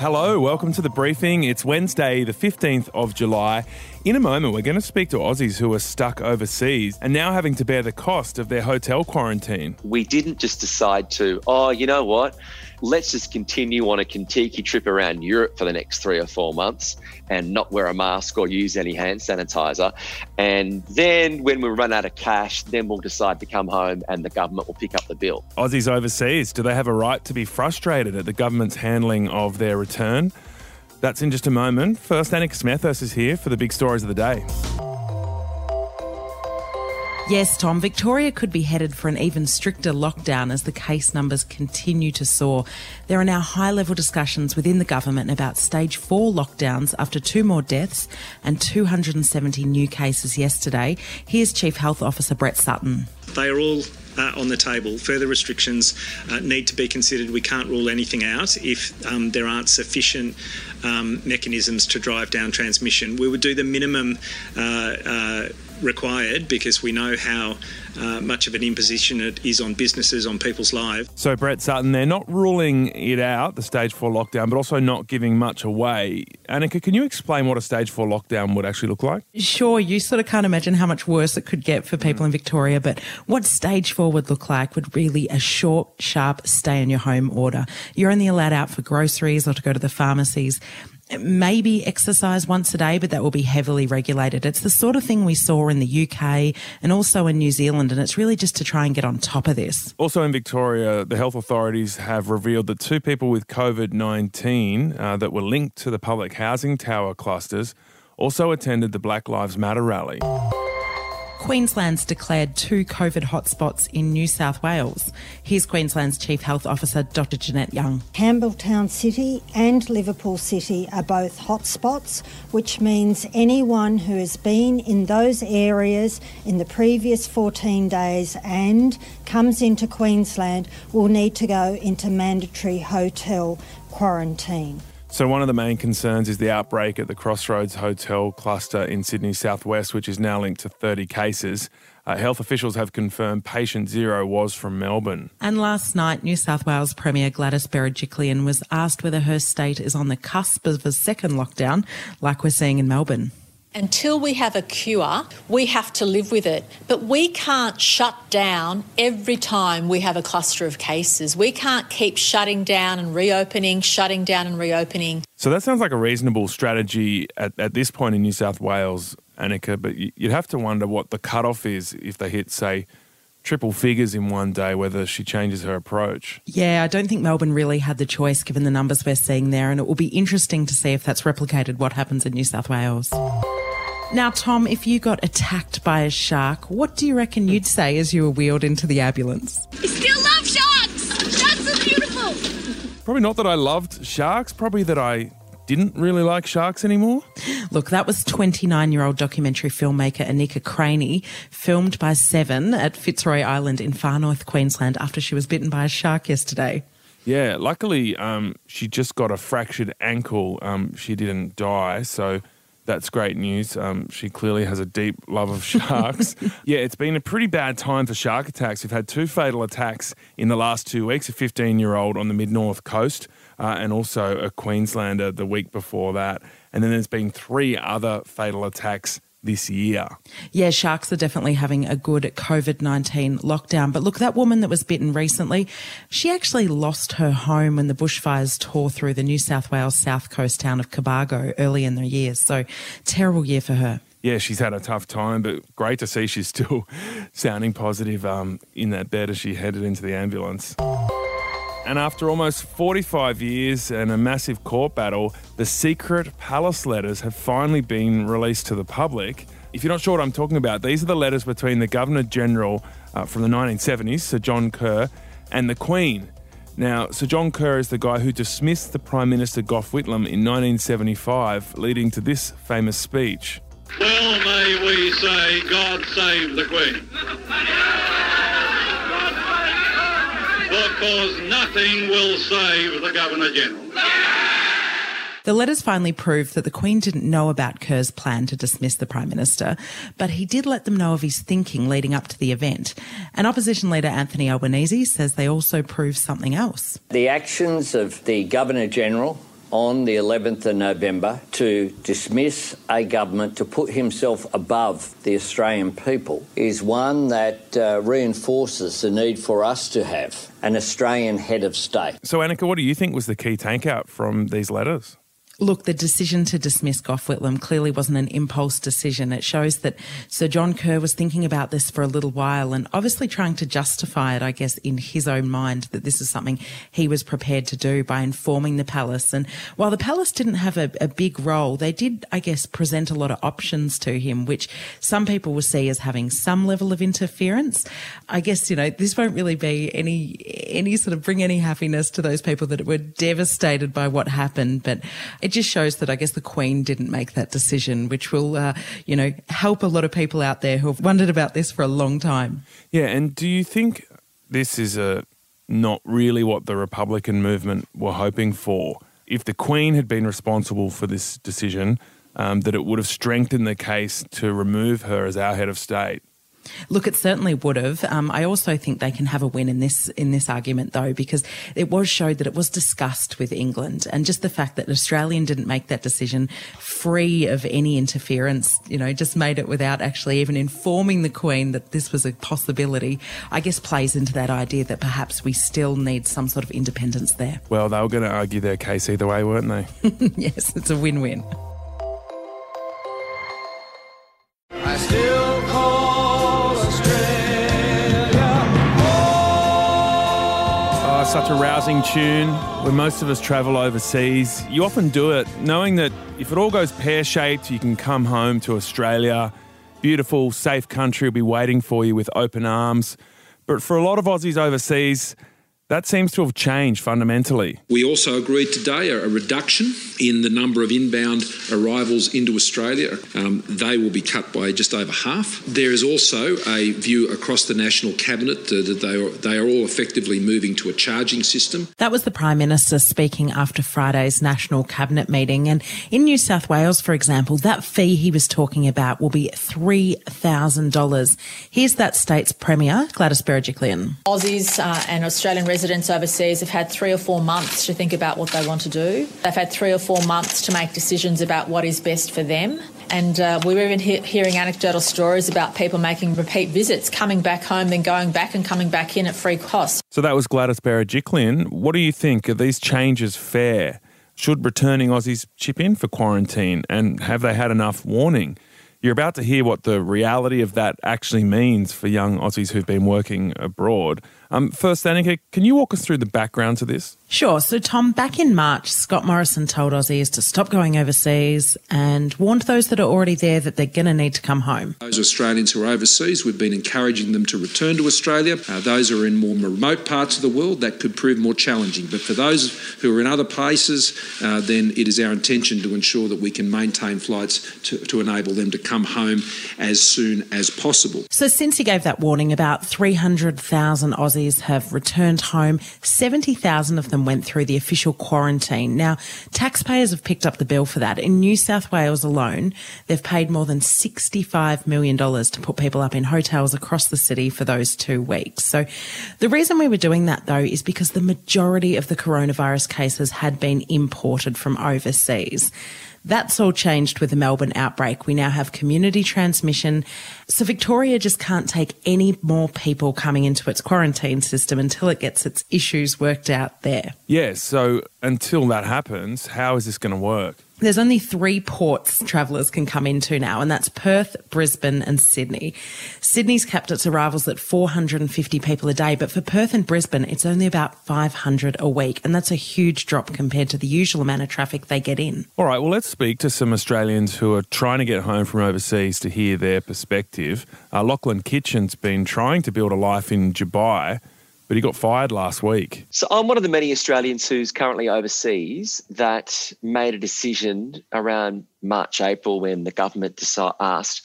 Hello, welcome to the briefing. It's Wednesday, the 15th of July. In a moment, we're going to speak to Aussies who are stuck overseas and now having to bear the cost of their hotel quarantine. We didn't just decide to, oh, you know what? Let's just continue on a Contiki trip around Europe for the next three or four months and not wear a mask or use any hand sanitizer. And then when we run out of cash, then we'll decide to come home and the government will pick up the bill. Aussies overseas, do they have a right to be frustrated at the government's handling of their return? That's in just a moment. First, Annika Smethurst is here for the big stories of the day. Yes, Tom, Victoria could be headed for an even stricter lockdown as the case numbers continue to soar. There are now high level discussions within the government about stage four lockdowns after two more deaths and 270 new cases yesterday. Here's Chief Health Officer Brett Sutton. They are all uh, on the table. Further restrictions uh, need to be considered. We can't rule anything out if um, there aren't sufficient um, mechanisms to drive down transmission. We would do the minimum. Uh, uh required because we know how uh, much of an imposition it is on businesses, on people's lives. So, Brett Sutton, they're not ruling it out, the stage four lockdown, but also not giving much away. Annika, can you explain what a stage four lockdown would actually look like? Sure. You sort of can't imagine how much worse it could get for people in Victoria, but what stage four would look like would really a short, sharp stay in your home order. You're only allowed out for groceries or to go to the pharmacies maybe exercise once a day, but that will be heavily regulated. It's the sort of thing we saw in the UK and also in New Zealand, and it's really just to try and get on top of this. Also in Victoria, the health authorities have revealed that two people with COVID 19 uh, that were linked to the public housing tower clusters also attended the Black Lives Matter rally. Queensland's declared two COVID hotspots in New South Wales. Here's Queensland's Chief Health Officer, Dr. Jeanette Young. Campbelltown City and Liverpool City are both hotspots, which means anyone who has been in those areas in the previous 14 days and comes into Queensland will need to go into mandatory hotel quarantine. So, one of the main concerns is the outbreak at the Crossroads Hotel cluster in Sydney Southwest, which is now linked to 30 cases. Uh, health officials have confirmed patient zero was from Melbourne. And last night, New South Wales Premier Gladys Berejiklian was asked whether her state is on the cusp of a second lockdown, like we're seeing in Melbourne. Until we have a cure, we have to live with it. But we can't shut down every time we have a cluster of cases. We can't keep shutting down and reopening, shutting down and reopening. So that sounds like a reasonable strategy at, at this point in New South Wales, Annika, but you'd have to wonder what the cutoff is if they hit, say, triple figures in one day, whether she changes her approach. Yeah, I don't think Melbourne really had the choice given the numbers we're seeing there, and it will be interesting to see if that's replicated what happens in New South Wales. Now, Tom, if you got attacked by a shark, what do you reckon you'd say as you were wheeled into the ambulance? I still love sharks! Sharks are beautiful! Probably not that I loved sharks, probably that I didn't really like sharks anymore? Look, that was 29 year old documentary filmmaker Anika Craney, filmed by Seven at Fitzroy Island in far north Queensland after she was bitten by a shark yesterday. Yeah, luckily um, she just got a fractured ankle. Um, she didn't die, so that's great news. Um, she clearly has a deep love of sharks. yeah, it's been a pretty bad time for shark attacks. We've had two fatal attacks in the last two weeks a 15 year old on the mid north coast, uh, and also a Queenslander the week before that. And then there's been three other fatal attacks this year. Yeah, sharks are definitely having a good COVID 19 lockdown. But look, that woman that was bitten recently, she actually lost her home when the bushfires tore through the New South Wales south coast town of Cobargo early in the year. So, terrible year for her. Yeah, she's had a tough time, but great to see she's still sounding positive um, in that bed as she headed into the ambulance. And after almost 45 years and a massive court battle, the secret palace letters have finally been released to the public. If you're not sure what I'm talking about, these are the letters between the Governor General uh, from the 1970s, Sir John Kerr, and the Queen. Now, Sir John Kerr is the guy who dismissed the Prime Minister Gough Whitlam in 1975, leading to this famous speech. Well, may we say, God save the Queen. because nothing will save the Governor General. The letters finally proved that the Queen didn't know about Kerr's plan to dismiss the Prime Minister, but he did let them know of his thinking leading up to the event. And opposition leader Anthony Albanese says they also prove something else. The actions of the Governor General on the 11th of November to dismiss a government to put himself above the Australian people is one that uh, reinforces the need for us to have an Australian head of state. So, Annika, what do you think was the key takeout from these letters? Look, the decision to dismiss Gough Whitlam clearly wasn't an impulse decision. It shows that Sir John Kerr was thinking about this for a little while and obviously trying to justify it, I guess, in his own mind that this is something he was prepared to do by informing the palace. And while the palace didn't have a, a big role, they did, I guess, present a lot of options to him, which some people will see as having some level of interference. I guess, you know, this won't really be any, any sort of bring any happiness to those people that were devastated by what happened. But it just shows that I guess the Queen didn't make that decision, which will, uh, you know, help a lot of people out there who have wondered about this for a long time. Yeah, and do you think this is a not really what the Republican movement were hoping for? If the Queen had been responsible for this decision, um, that it would have strengthened the case to remove her as our head of state. Look, it certainly would have. Um, I also think they can have a win in this in this argument, though, because it was showed that it was discussed with England, and just the fact that an Australian didn't make that decision free of any interference, you know, just made it without actually even informing the Queen that this was a possibility. I guess plays into that idea that perhaps we still need some sort of independence there. Well, they were going to argue their case either way, weren't they? yes, it's a win-win. Such a rousing tune. When most of us travel overseas, you often do it knowing that if it all goes pear shaped, you can come home to Australia. Beautiful, safe country will be waiting for you with open arms. But for a lot of Aussies overseas, that seems to have changed fundamentally. We also agreed today a, a reduction in the number of inbound arrivals into Australia. Um, they will be cut by just over half. There is also a view across the National Cabinet uh, that they are, they are all effectively moving to a charging system. That was the Prime Minister speaking after Friday's National Cabinet meeting. And in New South Wales, for example, that fee he was talking about will be $3,000. Here's that state's Premier, Gladys Berejiklian. Aussies uh, and Australian residents overseas have had three or four months to think about what they want to do. They've had three or four months to make decisions about what is best for them. And uh, we were even he- hearing anecdotal stories about people making repeat visits, coming back home, then going back and coming back in at free cost. So that was Gladys Berejiklian. What do you think? Are these changes fair? Should returning Aussies chip in for quarantine? And have they had enough warning? You're about to hear what the reality of that actually means for young Aussies who've been working abroad. Um, first, Annika, can you walk us through the background to this? Sure. So, Tom, back in March, Scott Morrison told Aussies to stop going overseas and warned those that are already there that they're going to need to come home. Those Australians who are overseas, we've been encouraging them to return to Australia. Uh, those who are in more remote parts of the world, that could prove more challenging. But for those who are in other places, uh, then it is our intention to ensure that we can maintain flights to, to enable them to come home as soon as possible. So, since he gave that warning, about 300,000 Aussies have returned home. 70,000 of them went through the official quarantine. Now, taxpayers have picked up the bill for that. In New South Wales alone, they've paid more than $65 million to put people up in hotels across the city for those two weeks. So, the reason we were doing that though is because the majority of the coronavirus cases had been imported from overseas. That's all changed with the Melbourne outbreak. We now have community transmission. So Victoria just can't take any more people coming into its quarantine system until it gets its issues worked out there. Yeah, so until that happens, how is this going to work? There's only three ports travellers can come into now, and that's Perth, Brisbane, and Sydney. Sydney's capped its arrivals at 450 people a day, but for Perth and Brisbane, it's only about 500 a week, and that's a huge drop compared to the usual amount of traffic they get in. All right, well, let's speak to some Australians who are trying to get home from overseas to hear their perspective. Uh, Lachlan Kitchen's been trying to build a life in Dubai but he got fired last week. So I'm one of the many Australians who's currently overseas that made a decision around March, April when the government decided, asked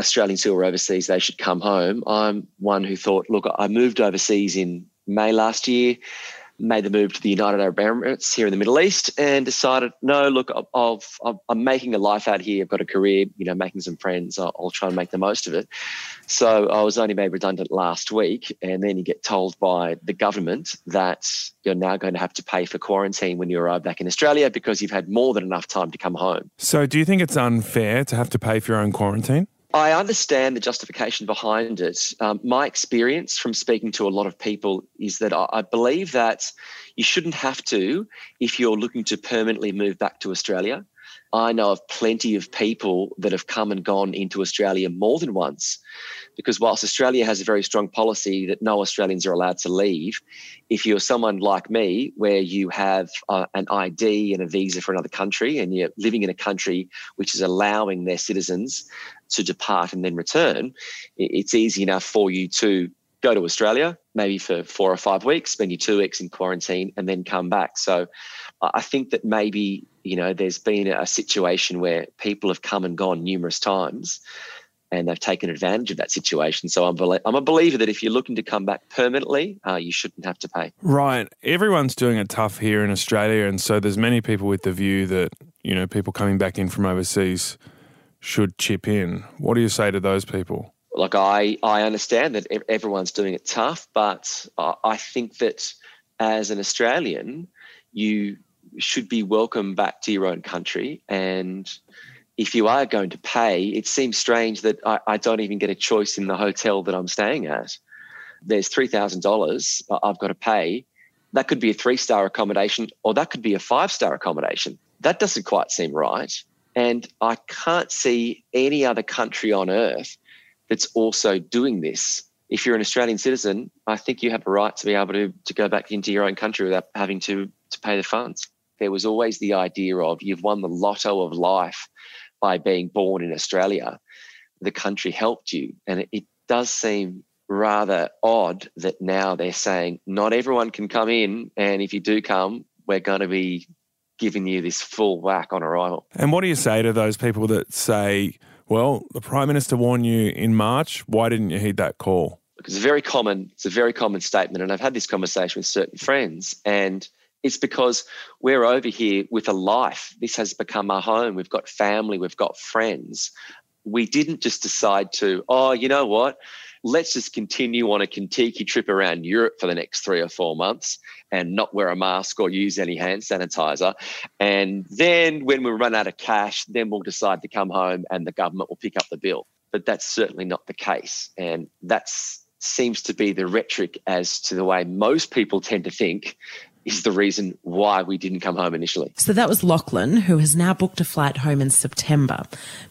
Australians who were overseas they should come home. I'm one who thought, look, I moved overseas in May last year. Made the move to the United Arab Emirates here in the Middle East and decided, no, look, I've, I've, I'm making a life out here. I've got a career, you know, making some friends. I'll, I'll try and make the most of it. So I was only made redundant last week. And then you get told by the government that you're now going to have to pay for quarantine when you arrive back in Australia because you've had more than enough time to come home. So do you think it's unfair to have to pay for your own quarantine? I understand the justification behind it. Um, my experience from speaking to a lot of people is that I, I believe that you shouldn't have to if you're looking to permanently move back to Australia. I know of plenty of people that have come and gone into Australia more than once because whilst Australia has a very strong policy that no Australians are allowed to leave, if you're someone like me where you have uh, an ID and a visa for another country and you're living in a country which is allowing their citizens to depart and then return, it's easy enough for you to go to Australia, maybe for four or five weeks, spend your two weeks in quarantine, and then come back. So I think that maybe, you know, there's been a situation where people have come and gone numerous times and they've taken advantage of that situation. So I'm, I'm a believer that if you're looking to come back permanently, uh, you shouldn't have to pay. Right. Everyone's doing it tough here in Australia. And so there's many people with the view that, you know, people coming back in from overseas should chip in. What do you say to those people? Like I, I understand that everyone's doing it tough, but I think that as an Australian, you should be welcome back to your own country. And if you are going to pay, it seems strange that I, I don't even get a choice in the hotel that I'm staying at. There's $3,000 I've got to pay. That could be a three star accommodation or that could be a five star accommodation. That doesn't quite seem right. And I can't see any other country on earth that's also doing this. If you're an Australian citizen, I think you have a right to be able to, to go back into your own country without having to, to pay the funds. There was always the idea of you've won the lotto of life by being born in Australia. The country helped you. And it, it does seem rather odd that now they're saying not everyone can come in. And if you do come, we're going to be giving you this full whack on arrival. And what do you say to those people that say, well, the Prime Minister warned you in March. Why didn't you heed that call? It's a very common, it's a very common statement. And I've had this conversation with certain friends, and it's because we're over here with a life. This has become our home. We've got family, we've got friends. We didn't just decide to, oh, you know what? Let's just continue on a Contiki trip around Europe for the next three or four months and not wear a mask or use any hand sanitizer. And then when we run out of cash, then we'll decide to come home and the government will pick up the bill. But that's certainly not the case. And that's seems to be the rhetoric as to the way most people tend to think is the reason why we didn't come home initially. So that was Lachlan, who has now booked a flight home in September.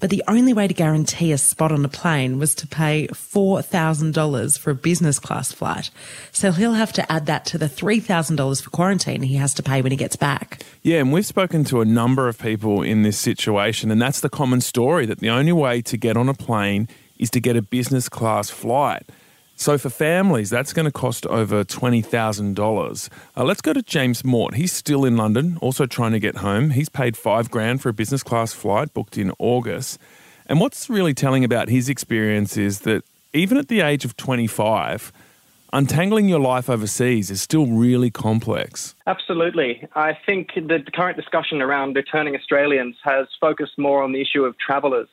But the only way to guarantee a spot on a plane was to pay $4,000 for a business class flight. So he'll have to add that to the $3,000 for quarantine he has to pay when he gets back. Yeah, and we've spoken to a number of people in this situation, and that's the common story that the only way to get on a plane is to get a business class flight. So for families, that's going to cost over $20,000. Uh, let's go to James Mort. He's still in London, also trying to get home. He's paid five grand for a business class flight booked in August. And what's really telling about his experience is that even at the age of 25, untangling your life overseas is still really complex. Absolutely. I think the current discussion around returning Australians has focused more on the issue of travellers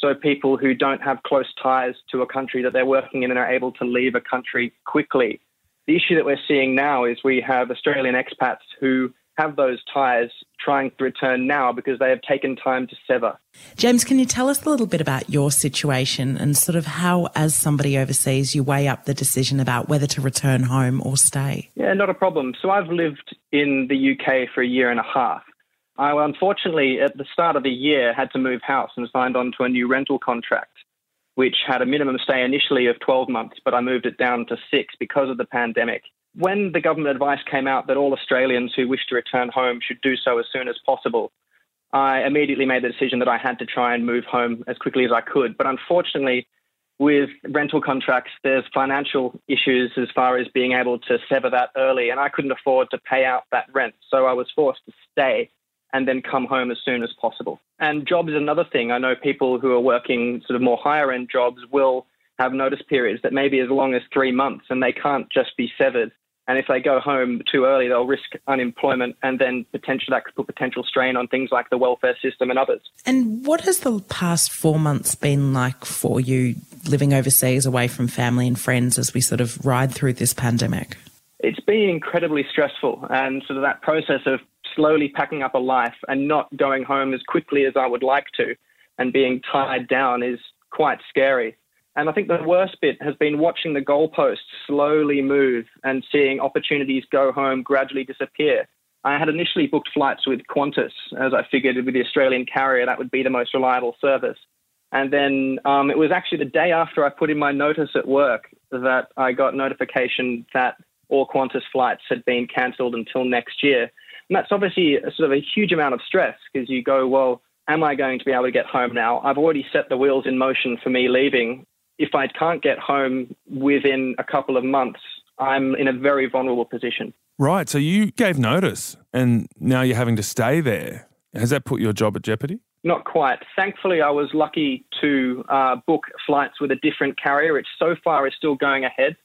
so people who don't have close ties to a country that they're working in and are able to leave a country quickly. The issue that we're seeing now is we have Australian expats who have those ties trying to return now because they have taken time to sever. James, can you tell us a little bit about your situation and sort of how, as somebody overseas, you weigh up the decision about whether to return home or stay? Yeah, not a problem. So I've lived in the UK for a year and a half. I unfortunately, at the start of the year, had to move house and signed on to a new rental contract, which had a minimum stay initially of 12 months, but I moved it down to six because of the pandemic. When the government advice came out that all Australians who wish to return home should do so as soon as possible, I immediately made the decision that I had to try and move home as quickly as I could. But unfortunately, with rental contracts, there's financial issues as far as being able to sever that early, and I couldn't afford to pay out that rent. So I was forced to stay and then come home as soon as possible. And jobs is another thing. I know people who are working sort of more higher end jobs will have notice periods that may be as long as three months and they can't just be severed And if they go home too early, they'll risk unemployment, and then potentially that could put potential strain on things like the welfare system and others. And what has the past four months been like for you living overseas away from family and friends as we sort of ride through this pandemic? It's been incredibly stressful, and sort of that process of slowly packing up a life and not going home as quickly as I would like to and being tied down is quite scary. And I think the worst bit has been watching the goalposts slowly move and seeing opportunities go home gradually disappear. I had initially booked flights with Qantas, as I figured with the Australian carrier that would be the most reliable service. And then um, it was actually the day after I put in my notice at work that I got notification that all Qantas flights had been cancelled until next year. And that's obviously a sort of a huge amount of stress because you go, well, am I going to be able to get home now? I've already set the wheels in motion for me leaving. If I can't get home within a couple of months, I'm in a very vulnerable position. Right. So you gave notice and now you're having to stay there. Has that put your job at jeopardy? Not quite. Thankfully, I was lucky to uh, book flights with a different carrier, which so far is still going ahead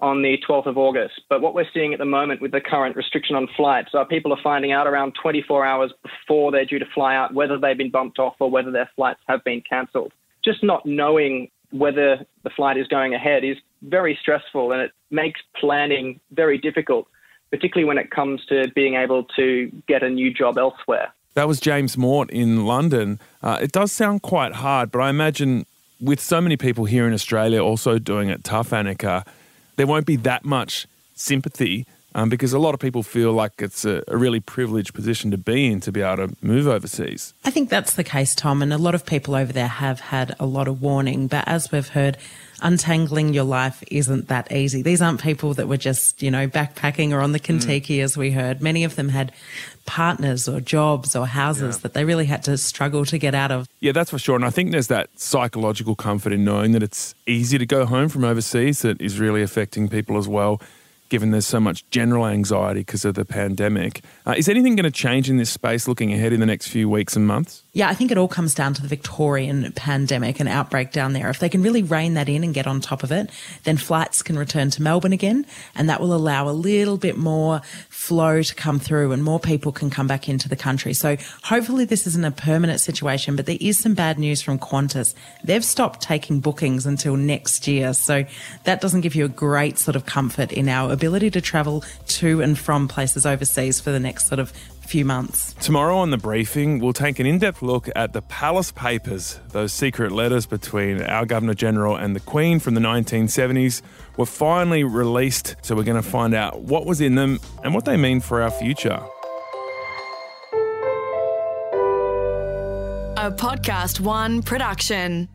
on the 12th of August. But what we're seeing at the moment with the current restriction on flights are people are finding out around 24 hours before they're due to fly out whether they've been bumped off or whether their flights have been cancelled. Just not knowing whether the flight is going ahead is very stressful and it makes planning very difficult, particularly when it comes to being able to get a new job elsewhere. That was James Mort in London. Uh, it does sound quite hard, but I imagine with so many people here in Australia also doing it tough, Annika, there won't be that much sympathy um, because a lot of people feel like it's a, a, really privileged position to be in to be able to move overseas. I think that's the case, Tom, and a lot of people over there have had a lot of warning. But as we've heard, untangling your life isn't that easy. These aren't people that were just, you know, backpacking or on the Contiki, mm. as we heard. Many of them had partners or jobs or houses yeah. that they really had to struggle to get out of. Yeah, that's for sure. And I think there's that psychological comfort in knowing that it's easy to go home from overseas that is really affecting people as well given there's so much general anxiety because of the pandemic. Uh, is anything going to change in this space looking ahead in the next few weeks and months? Yeah, I think it all comes down to the Victorian pandemic and outbreak down there. If they can really rein that in and get on top of it, then flights can return to Melbourne again, and that will allow a little bit more flow to come through and more people can come back into the country. So hopefully this isn't a permanent situation, but there is some bad news from Qantas. They've stopped taking bookings until next year. So that doesn't give you a great sort of comfort in our ability to travel to and from places overseas for the next sort of few months. Tomorrow on the briefing, we'll take an in depth look at the Palace Papers, those secret letters between our Governor General and the Queen from the 1970s were finally released. So we're going to find out what was in them and what they mean for our future. A Podcast One production.